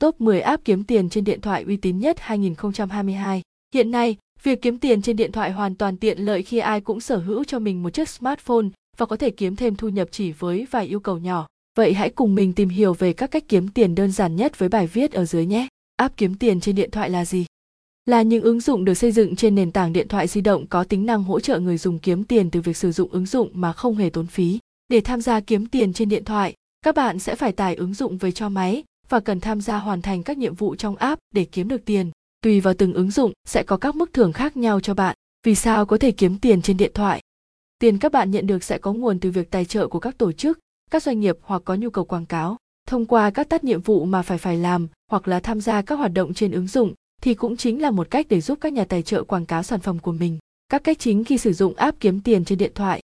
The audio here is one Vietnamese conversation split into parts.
Top 10 app kiếm tiền trên điện thoại uy tín nhất 2022. Hiện nay, việc kiếm tiền trên điện thoại hoàn toàn tiện lợi khi ai cũng sở hữu cho mình một chiếc smartphone và có thể kiếm thêm thu nhập chỉ với vài yêu cầu nhỏ. Vậy hãy cùng mình tìm hiểu về các cách kiếm tiền đơn giản nhất với bài viết ở dưới nhé. App kiếm tiền trên điện thoại là gì? Là những ứng dụng được xây dựng trên nền tảng điện thoại di động có tính năng hỗ trợ người dùng kiếm tiền từ việc sử dụng ứng dụng mà không hề tốn phí. Để tham gia kiếm tiền trên điện thoại, các bạn sẽ phải tải ứng dụng về cho máy và cần tham gia hoàn thành các nhiệm vụ trong app để kiếm được tiền. Tùy vào từng ứng dụng sẽ có các mức thưởng khác nhau cho bạn. Vì sao có thể kiếm tiền trên điện thoại? Tiền các bạn nhận được sẽ có nguồn từ việc tài trợ của các tổ chức, các doanh nghiệp hoặc có nhu cầu quảng cáo. Thông qua các tắt nhiệm vụ mà phải phải làm hoặc là tham gia các hoạt động trên ứng dụng thì cũng chính là một cách để giúp các nhà tài trợ quảng cáo sản phẩm của mình. Các cách chính khi sử dụng app kiếm tiền trên điện thoại.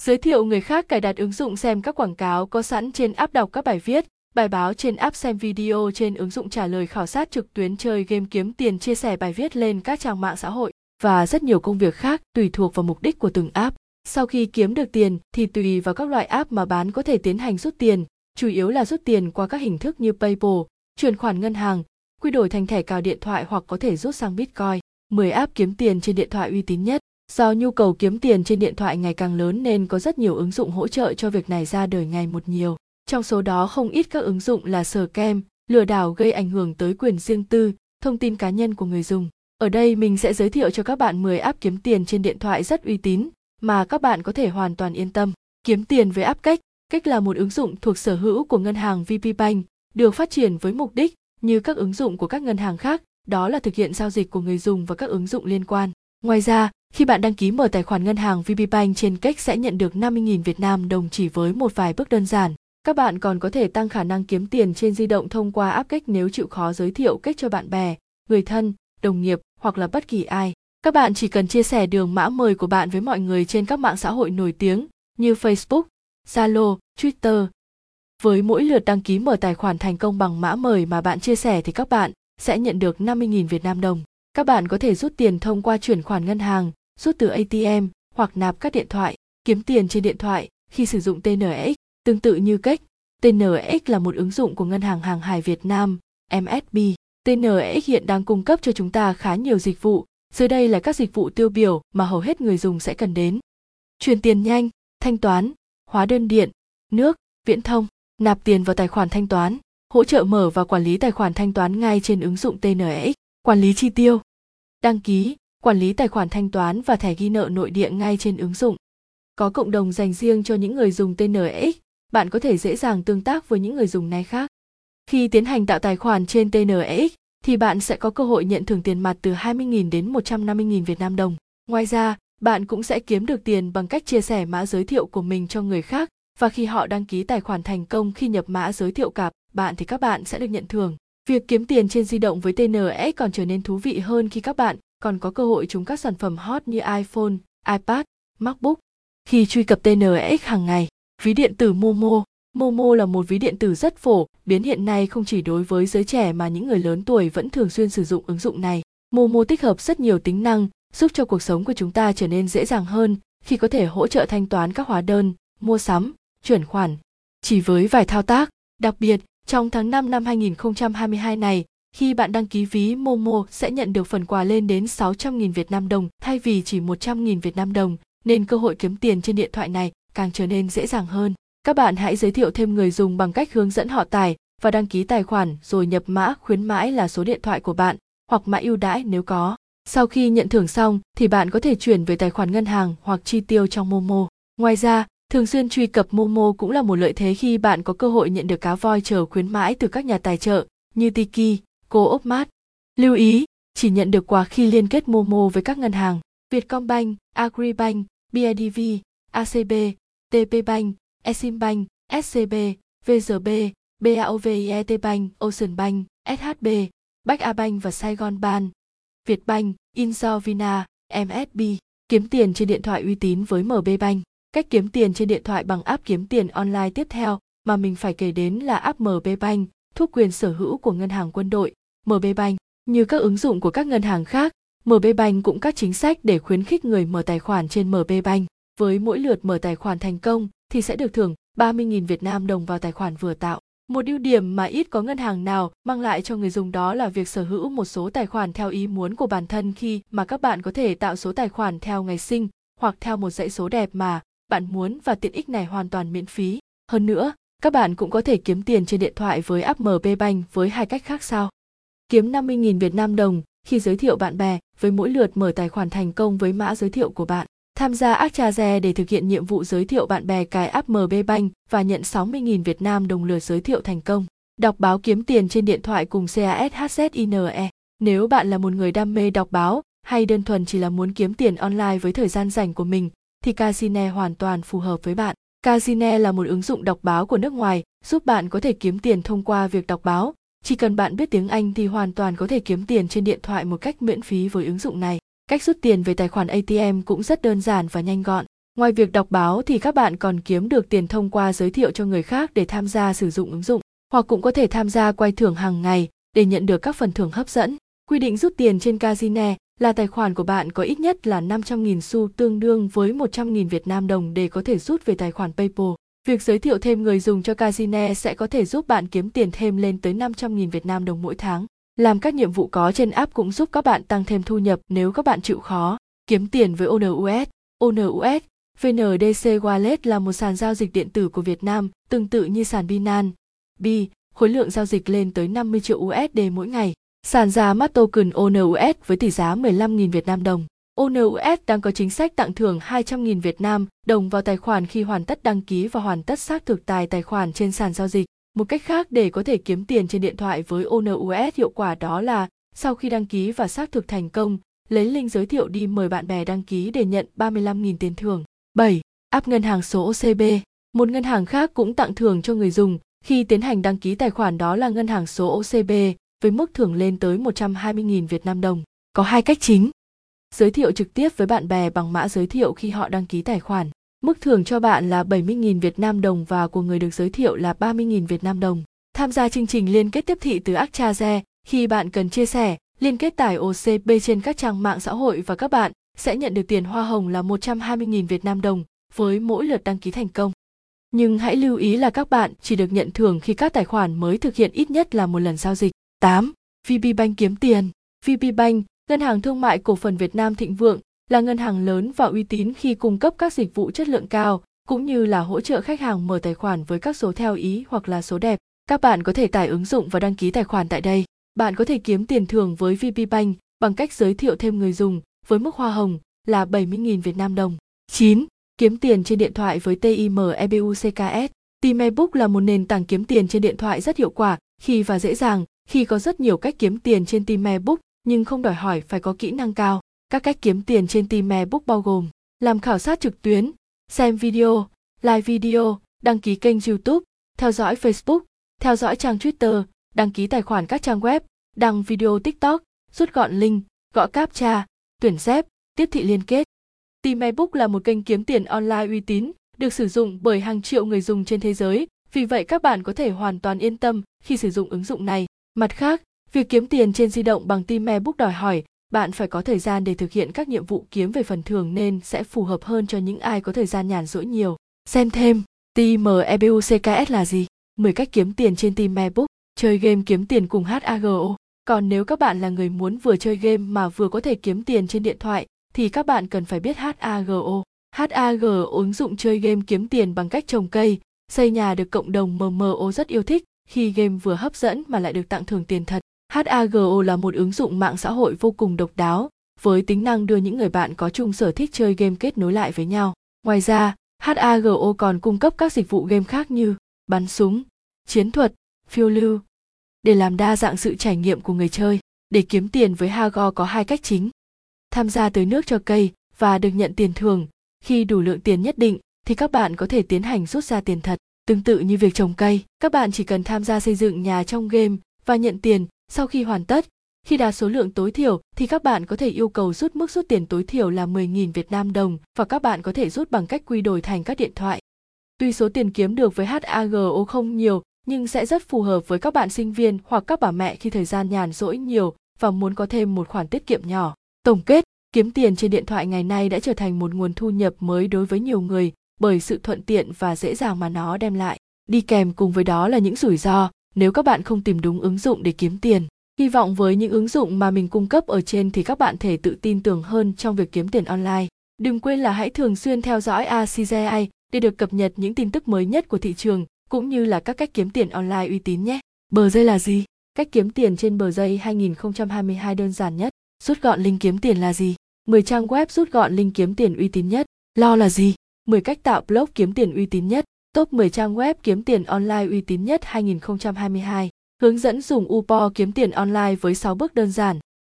Giới thiệu người khác cài đặt ứng dụng xem các quảng cáo có sẵn trên app đọc các bài viết, bài báo trên app xem video trên ứng dụng trả lời khảo sát trực tuyến chơi game kiếm tiền chia sẻ bài viết lên các trang mạng xã hội và rất nhiều công việc khác tùy thuộc vào mục đích của từng app. Sau khi kiếm được tiền thì tùy vào các loại app mà bán có thể tiến hành rút tiền, chủ yếu là rút tiền qua các hình thức như PayPal, chuyển khoản ngân hàng, quy đổi thành thẻ cào điện thoại hoặc có thể rút sang Bitcoin. 10 app kiếm tiền trên điện thoại uy tín nhất. Do nhu cầu kiếm tiền trên điện thoại ngày càng lớn nên có rất nhiều ứng dụng hỗ trợ cho việc này ra đời ngày một nhiều. Trong số đó không ít các ứng dụng là scam, lừa đảo gây ảnh hưởng tới quyền riêng tư, thông tin cá nhân của người dùng. Ở đây mình sẽ giới thiệu cho các bạn 10 app kiếm tiền trên điện thoại rất uy tín mà các bạn có thể hoàn toàn yên tâm. Kiếm tiền với app cách, cách là một ứng dụng thuộc sở hữu của ngân hàng VPBank, được phát triển với mục đích như các ứng dụng của các ngân hàng khác, đó là thực hiện giao dịch của người dùng và các ứng dụng liên quan. Ngoài ra, khi bạn đăng ký mở tài khoản ngân hàng VPBank trên cách sẽ nhận được 50.000 Việt Nam đồng chỉ với một vài bước đơn giản. Các bạn còn có thể tăng khả năng kiếm tiền trên di động thông qua app cách nếu chịu khó giới thiệu cách cho bạn bè, người thân, đồng nghiệp hoặc là bất kỳ ai. Các bạn chỉ cần chia sẻ đường mã mời của bạn với mọi người trên các mạng xã hội nổi tiếng như Facebook, Zalo, Twitter. Với mỗi lượt đăng ký mở tài khoản thành công bằng mã mời mà bạn chia sẻ thì các bạn sẽ nhận được 50.000 Việt Nam đồng. Các bạn có thể rút tiền thông qua chuyển khoản ngân hàng, rút từ ATM hoặc nạp các điện thoại, kiếm tiền trên điện thoại khi sử dụng TNX, tương tự như cách. TNX là một ứng dụng của Ngân hàng Hàng hải Việt Nam, MSB. TNX hiện đang cung cấp cho chúng ta khá nhiều dịch vụ, dưới đây là các dịch vụ tiêu biểu mà hầu hết người dùng sẽ cần đến. Chuyển tiền nhanh, thanh toán, hóa đơn điện, nước, viễn thông, nạp tiền vào tài khoản thanh toán, hỗ trợ mở và quản lý tài khoản thanh toán ngay trên ứng dụng TNX, quản lý chi tiêu, đăng ký, quản lý tài khoản thanh toán và thẻ ghi nợ nội địa ngay trên ứng dụng. Có cộng đồng dành riêng cho những người dùng TNX, bạn có thể dễ dàng tương tác với những người dùng này khác. Khi tiến hành tạo tài khoản trên TNX, thì bạn sẽ có cơ hội nhận thưởng tiền mặt từ 20.000 đến 150.000 Việt Nam đồng. Ngoài ra, bạn cũng sẽ kiếm được tiền bằng cách chia sẻ mã giới thiệu của mình cho người khác và khi họ đăng ký tài khoản thành công khi nhập mã giới thiệu cặp bạn thì các bạn sẽ được nhận thưởng. Việc kiếm tiền trên di động với TNS còn trở nên thú vị hơn khi các bạn còn có cơ hội trúng các sản phẩm hot như iPhone, iPad, MacBook. Khi truy cập TNS hàng ngày, ví điện tử Momo Momo là một ví điện tử rất phổ biến hiện nay không chỉ đối với giới trẻ mà những người lớn tuổi vẫn thường xuyên sử dụng ứng dụng này. Momo tích hợp rất nhiều tính năng giúp cho cuộc sống của chúng ta trở nên dễ dàng hơn khi có thể hỗ trợ thanh toán các hóa đơn, mua sắm, chuyển khoản. Chỉ với vài thao tác, đặc biệt trong tháng 5 năm 2022 này, khi bạn đăng ký ví Momo sẽ nhận được phần quà lên đến 600.000 Việt Nam đồng thay vì chỉ 100.000 Việt Nam đồng, nên cơ hội kiếm tiền trên điện thoại này càng trở nên dễ dàng hơn. Các bạn hãy giới thiệu thêm người dùng bằng cách hướng dẫn họ tải và đăng ký tài khoản rồi nhập mã khuyến mãi là số điện thoại của bạn hoặc mã ưu đãi nếu có. Sau khi nhận thưởng xong thì bạn có thể chuyển về tài khoản ngân hàng hoặc chi tiêu trong Momo. Ngoài ra, thường xuyên truy cập Momo cũng là một lợi thế khi bạn có cơ hội nhận được cá voi chờ khuyến mãi từ các nhà tài trợ như Tiki, Co-op Lưu ý, chỉ nhận được quà khi liên kết Momo với các ngân hàng Vietcombank, Agribank, BIDV, ACB, TPBank, Eximbank, SCB, VGB, BAOVIET Bank, Ocean Bank, SHB, Bách A Bank và Saigon Bank, Vietbank, Insovina, MSB. Kiếm tiền trên điện thoại uy tín với MB Bank. Cách kiếm tiền trên điện thoại bằng app kiếm tiền online tiếp theo mà mình phải kể đến là app MB Bank, thuộc quyền sở hữu của ngân hàng quân đội, MB Bank. Như các ứng dụng của các ngân hàng khác, MB Bank cũng các chính sách để khuyến khích người mở tài khoản trên MB Bank. Với mỗi lượt mở tài khoản thành công thì sẽ được thưởng 30.000 Việt Nam đồng vào tài khoản vừa tạo. Một ưu điểm mà ít có ngân hàng nào mang lại cho người dùng đó là việc sở hữu một số tài khoản theo ý muốn của bản thân khi mà các bạn có thể tạo số tài khoản theo ngày sinh hoặc theo một dãy số đẹp mà bạn muốn và tiện ích này hoàn toàn miễn phí. Hơn nữa, các bạn cũng có thể kiếm tiền trên điện thoại với app MB Bank với hai cách khác sau. Kiếm 50.000 Việt Nam đồng khi giới thiệu bạn bè với mỗi lượt mở tài khoản thành công với mã giới thiệu của bạn. Tham gia Actraze để thực hiện nhiệm vụ giới thiệu bạn bè cài app MB Bank và nhận 60.000 Việt Nam đồng lừa giới thiệu thành công. Đọc báo kiếm tiền trên điện thoại cùng CASHZINE. Nếu bạn là một người đam mê đọc báo hay đơn thuần chỉ là muốn kiếm tiền online với thời gian rảnh của mình, thì Casine hoàn toàn phù hợp với bạn. Casine là một ứng dụng đọc báo của nước ngoài, giúp bạn có thể kiếm tiền thông qua việc đọc báo. Chỉ cần bạn biết tiếng Anh thì hoàn toàn có thể kiếm tiền trên điện thoại một cách miễn phí với ứng dụng này. Cách rút tiền về tài khoản ATM cũng rất đơn giản và nhanh gọn. Ngoài việc đọc báo thì các bạn còn kiếm được tiền thông qua giới thiệu cho người khác để tham gia sử dụng ứng dụng, hoặc cũng có thể tham gia quay thưởng hàng ngày để nhận được các phần thưởng hấp dẫn. Quy định rút tiền trên Casine là tài khoản của bạn có ít nhất là 500.000 xu tương đương với 100.000 Việt Nam đồng để có thể rút về tài khoản PayPal. Việc giới thiệu thêm người dùng cho Casine sẽ có thể giúp bạn kiếm tiền thêm lên tới 500.000 Việt Nam đồng mỗi tháng. Làm các nhiệm vụ có trên app cũng giúp các bạn tăng thêm thu nhập nếu các bạn chịu khó. Kiếm tiền với ONUS. ONUS, VNDC Wallet là một sàn giao dịch điện tử của Việt Nam, tương tự như sàn Binance. B, khối lượng giao dịch lên tới 50 triệu USD mỗi ngày. Sàn ra mắt token ONUS với tỷ giá 15.000 Việt Nam đồng. ONUS đang có chính sách tặng thưởng 200.000 Việt Nam đồng vào tài khoản khi hoàn tất đăng ký và hoàn tất xác thực tài tài khoản trên sàn giao dịch. Một cách khác để có thể kiếm tiền trên điện thoại với ONUS hiệu quả đó là sau khi đăng ký và xác thực thành công, lấy link giới thiệu đi mời bạn bè đăng ký để nhận 35.000 tiền thưởng. 7. App ngân hàng số OCB. Một ngân hàng khác cũng tặng thưởng cho người dùng khi tiến hành đăng ký tài khoản đó là ngân hàng số OCB với mức thưởng lên tới 120.000 Việt Nam đồng. Có hai cách chính. Giới thiệu trực tiếp với bạn bè bằng mã giới thiệu khi họ đăng ký tài khoản. Mức thưởng cho bạn là 70.000 Việt Nam đồng và của người được giới thiệu là 30.000 Việt Nam đồng. Tham gia chương trình liên kết tiếp thị từ Actraze khi bạn cần chia sẻ, liên kết tải OCB trên các trang mạng xã hội và các bạn sẽ nhận được tiền hoa hồng là 120.000 Việt Nam đồng với mỗi lượt đăng ký thành công. Nhưng hãy lưu ý là các bạn chỉ được nhận thưởng khi các tài khoản mới thực hiện ít nhất là một lần giao dịch. 8. Vpbank kiếm tiền. Vpbank ngân hàng thương mại cổ phần Việt Nam Thịnh Vượng, là ngân hàng lớn và uy tín khi cung cấp các dịch vụ chất lượng cao, cũng như là hỗ trợ khách hàng mở tài khoản với các số theo ý hoặc là số đẹp. Các bạn có thể tải ứng dụng và đăng ký tài khoản tại đây. Bạn có thể kiếm tiền thưởng với VP Bank bằng cách giới thiệu thêm người dùng với mức hoa hồng là 70.000 Việt Nam đồng. 9. Kiếm tiền trên điện thoại với TIM EBUCKS. Là một nền tảng kiếm tiền trên điện thoại rất hiệu quả khi và dễ dàng khi có rất nhiều cách kiếm tiền trên Timebook nhưng không đòi hỏi phải có kỹ năng cao. Các cách kiếm tiền trên Team ebook bao gồm làm khảo sát trực tuyến, xem video, live video, đăng ký kênh YouTube, theo dõi Facebook, theo dõi trang Twitter, đăng ký tài khoản các trang web, đăng video TikTok, rút gọn link, gõ captcha, tuyển xếp, tiếp thị liên kết. Team là một kênh kiếm tiền online uy tín, được sử dụng bởi hàng triệu người dùng trên thế giới, vì vậy các bạn có thể hoàn toàn yên tâm khi sử dụng ứng dụng này. Mặt khác, việc kiếm tiền trên di động bằng Team đòi hỏi bạn phải có thời gian để thực hiện các nhiệm vụ kiếm về phần thưởng nên sẽ phù hợp hơn cho những ai có thời gian nhàn rỗi nhiều. Xem thêm, Team EBUCKS là gì? 10 cách kiếm tiền trên Team ebook, chơi game kiếm tiền cùng HAGO. Còn nếu các bạn là người muốn vừa chơi game mà vừa có thể kiếm tiền trên điện thoại thì các bạn cần phải biết HAGO. HAGO ứng dụng chơi game kiếm tiền bằng cách trồng cây, xây nhà được cộng đồng MMO rất yêu thích khi game vừa hấp dẫn mà lại được tặng thưởng tiền thật. HAGO là một ứng dụng mạng xã hội vô cùng độc đáo, với tính năng đưa những người bạn có chung sở thích chơi game kết nối lại với nhau. Ngoài ra, HAGO còn cung cấp các dịch vụ game khác như bắn súng, chiến thuật, phiêu lưu. Để làm đa dạng sự trải nghiệm của người chơi, để kiếm tiền với Hago có hai cách chính. Tham gia tưới nước cho cây và được nhận tiền thưởng, khi đủ lượng tiền nhất định thì các bạn có thể tiến hành rút ra tiền thật. Tương tự như việc trồng cây, các bạn chỉ cần tham gia xây dựng nhà trong game và nhận tiền sau khi hoàn tất. Khi đạt số lượng tối thiểu thì các bạn có thể yêu cầu rút mức rút tiền tối thiểu là 10.000 Việt Nam đồng và các bạn có thể rút bằng cách quy đổi thành các điện thoại. Tuy số tiền kiếm được với HAGO không nhiều nhưng sẽ rất phù hợp với các bạn sinh viên hoặc các bà mẹ khi thời gian nhàn rỗi nhiều và muốn có thêm một khoản tiết kiệm nhỏ. Tổng kết, kiếm tiền trên điện thoại ngày nay đã trở thành một nguồn thu nhập mới đối với nhiều người bởi sự thuận tiện và dễ dàng mà nó đem lại đi kèm cùng với đó là những rủi ro nếu các bạn không tìm đúng ứng dụng để kiếm tiền, hy vọng với những ứng dụng mà mình cung cấp ở trên thì các bạn thể tự tin tưởng hơn trong việc kiếm tiền online đừng quên là hãy thường xuyên theo dõi ACGI để được cập nhật những tin tức mới nhất của thị trường, cũng như là các cách kiếm tiền online uy tín nhé. Bờ dây là gì? Cách kiếm tiền trên bờ dây 2022 đơn giản nhất. Rút gọn link kiếm tiền là gì? 10 trang web rút gọn link kiếm tiền uy tín nhất. Lo là gì? 10 cách tạo blog kiếm tiền uy tín nhất. Top 10 trang web kiếm tiền online uy tín nhất 2022. Hướng dẫn dùng Upo kiếm tiền online với 6 bước đơn giản.